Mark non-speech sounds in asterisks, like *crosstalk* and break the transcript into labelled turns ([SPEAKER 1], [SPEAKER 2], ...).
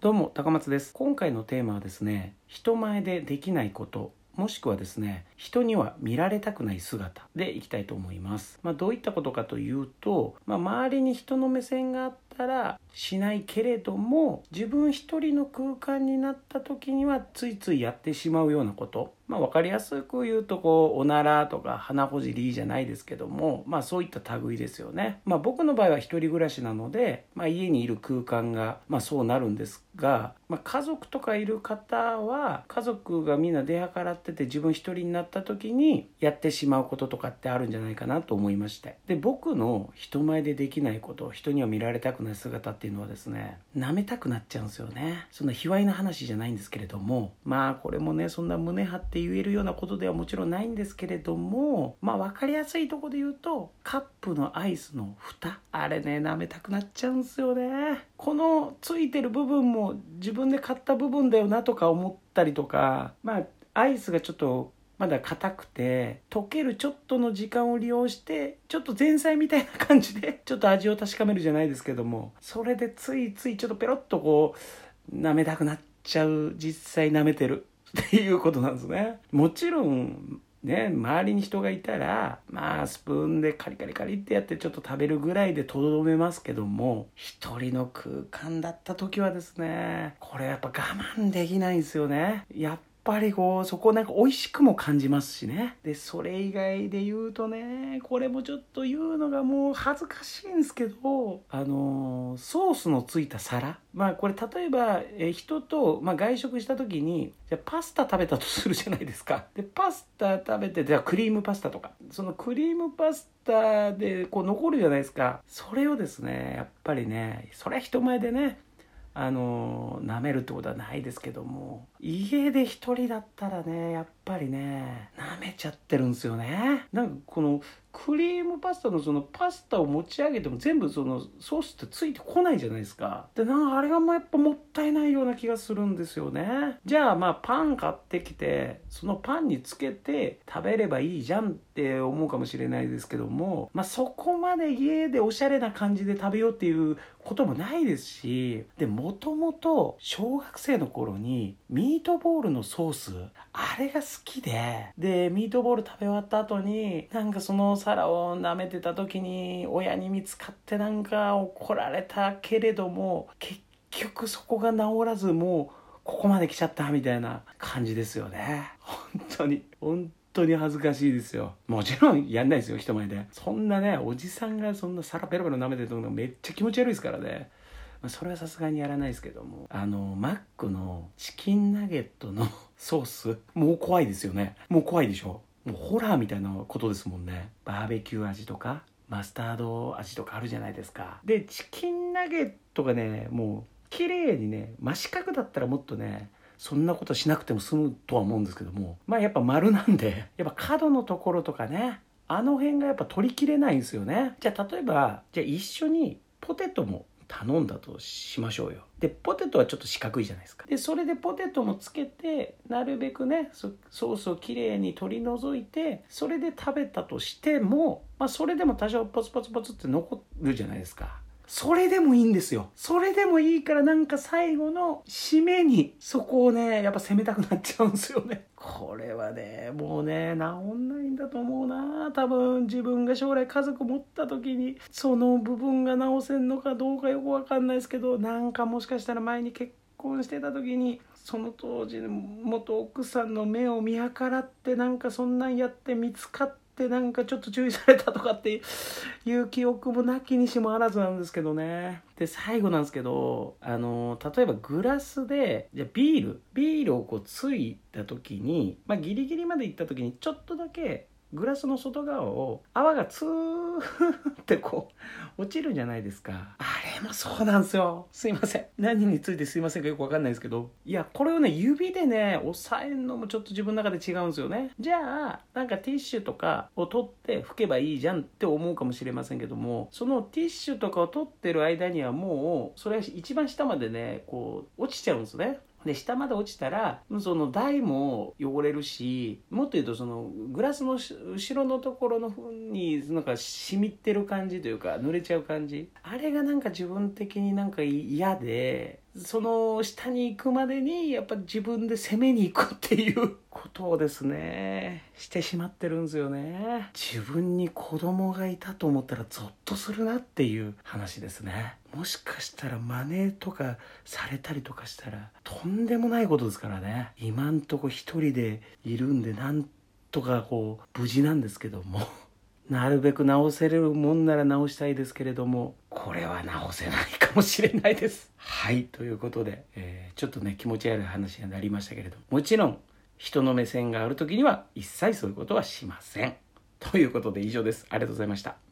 [SPEAKER 1] どうも高松です。今回のテーマはですね人前でできないこともしくはですね人には見られたくない姿でいきたいと思います、まあ、どういったことかというと、まあ、周りに人の目線があったらしないけれども自分一人の空間になった時にはついついやってしまうようなこと。まあ分かりやすく言うとこうおならとか鼻ほじりじゃないですけどもまあそういった類ですよね。まあ僕の場合は一人暮らしなので、まあ、家にいる空間がまあそうなるんですが、まあ、家族とかいる方は家族がみんな出計らってて自分一人になった時にやってしまうこととかってあるんじゃないかなと思いまして。で僕の人前でできないこと人には見られたくない姿っていうのはですね舐めたくなっちゃうんですよね。そんな卑猥な話じゃないんですけれどもまあこれもねそんな胸張ってって言えるようなことではもちろんないんですけれどもまあ分かりやすいとこで言うとカップのアイスの蓋。あれね舐めたくなっちゃうんすよね。このついてる部分も自分で買った部分だよなとか思ったりとかまあアイスがちょっとまだ硬くて溶けるちょっとの時間を利用してちょっと前菜みたいな感じでちょっと味を確かめるじゃないですけどもそれでついついちょっとペロッとこう舐めたくなっちゃう実際舐めてる。っていうことなんですねもちろんね、周りに人がいたら、まあ、スプーンでカリカリカリってやってちょっと食べるぐらいでとどめますけども、一人の空間だった時はですね、これやっぱ我慢できないんですよね。やっぱりこうそこなんか美味しくも感じますしね。でそれ以外で言うとねこれもちょっと言うのがもう恥ずかしいんですけどあのソースのついた皿。まあこれ例えばえ人と、まあ、外食した時にじゃパスタ食べたとするじゃないですか。でパスタ食べてじゃクリームパスタとか。そのクリームパスタでこう残るじゃないですか。それをですねやっぱりねそれは人前でねあの舐めるってことはないですけども家で一人だったらねやっぱりね舐めちゃってるんですよね。なんかこのクリームパスタのそのパスタを持ち上げても全部そのソースってついてこないじゃないですか。でなんかあれがもうやっぱもったいないような気がするんですよね。じゃあまあパン買ってきてそのパンにつけて食べればいいじゃんって思うかもしれないですけどもまあそこまで家でおしゃれな感じで食べようっていうこともないですしでもともと小学生の頃にミートボールのソースあれが好きででミートボール食べ終わった後になんかその皿を舐めてた時に親に見つかってなんか怒られたけれども結局そこが治らずもうここまで来ちゃったみたいな感じですよね。本当に本当に恥ずかしいですよ。もちろんやんないですよ人前で。そんなねおじさんがそんな皿ペロペロ舐めてるのがめっちゃ気持ち悪いですからね。まそれはさすがにやらないですけども。あのマックのチキンナゲットの *laughs* ソース。もう怖いですよね。もう怖いでしょ。もうホラーみたいなことですもんね。バーベキュー味とかマスタード味とかあるじゃないですか。でチキンナゲットがねもう綺麗にね真四角だったらもっとねそんなことしなくても済むとは思うんですけども。まあやっぱ丸なんでやっぱ角のところとかねあの辺がやっぱ取りきれないんですよね。じゃあ例えばじゃあ一緒にポテトも頼んだとしましょうよ。でポテトはちょっと四角いじゃないですか。でそれでポテトもつけてなるべくねソースをきれいに取り除いてそれで食べたとしてもまあそれでも多少ポツポツポツって残るじゃないですか。それでもいいんですよ。それでもいいからなんか最後の締めにそこをね、やっぱ攻めたくなっちゃうんですよね。これはね、もうね、治んないんだと思うな。多分自分が将来家族持った時にその部分が治せんのかどうかよくわかんないですけど、なんかもしかしたら前に結婚してた時にその当時の元奥さんの目を見計らってなんかそんなんやって見つかってってなんかちょっと注意されたとかっていう記憶もなきにしもあらずなんですけどね。で、最後なんですけど、あの、例えばグラスで、じゃビール、ビールをこうついた時に、まあギリギリまで行った時にちょっとだけグラスの外側を泡がツーってこう落ちるじゃないですか。あれもそうなんですよ。すいません。何についてすいませんかよくわかんないですけど。いやこれをね指でね押さえるのもちょっと自分の中で違うんですよね。じゃあなんかティッシュとかを取って拭けばいいじゃんって思うかもしれませんけどもそのティッシュとかを取ってる間にはもうそれは一番下までねこう落ちちゃうんですね。で下まで落ちたらその台も汚れるしもっと言うとそのグラスの後ろのところの方になんか染みってる感じというか濡れちゃう感じ。あれがなんか自分的になんか嫌でその下に行くまでにやっぱ自分で攻めに行くっていう *laughs* ことをですねしてしまってるんですよね。自分に子供がいたと思ったらゾッとするなっていう話ですね。もしかしたら真似とかされたりとかしたらとんでもないことですからね。今んとこ一人でいるんでなんとかこう無事なんですけども。*laughs* なるべく直せるもんなら直したいですけれども。これは直せないかもしれないです。はいということで、えー、ちょっとね気持ち悪い話になりましたけれどもちろん人の目線がある時には一切そういうことはしません。ということで以上です。ありがとうございました。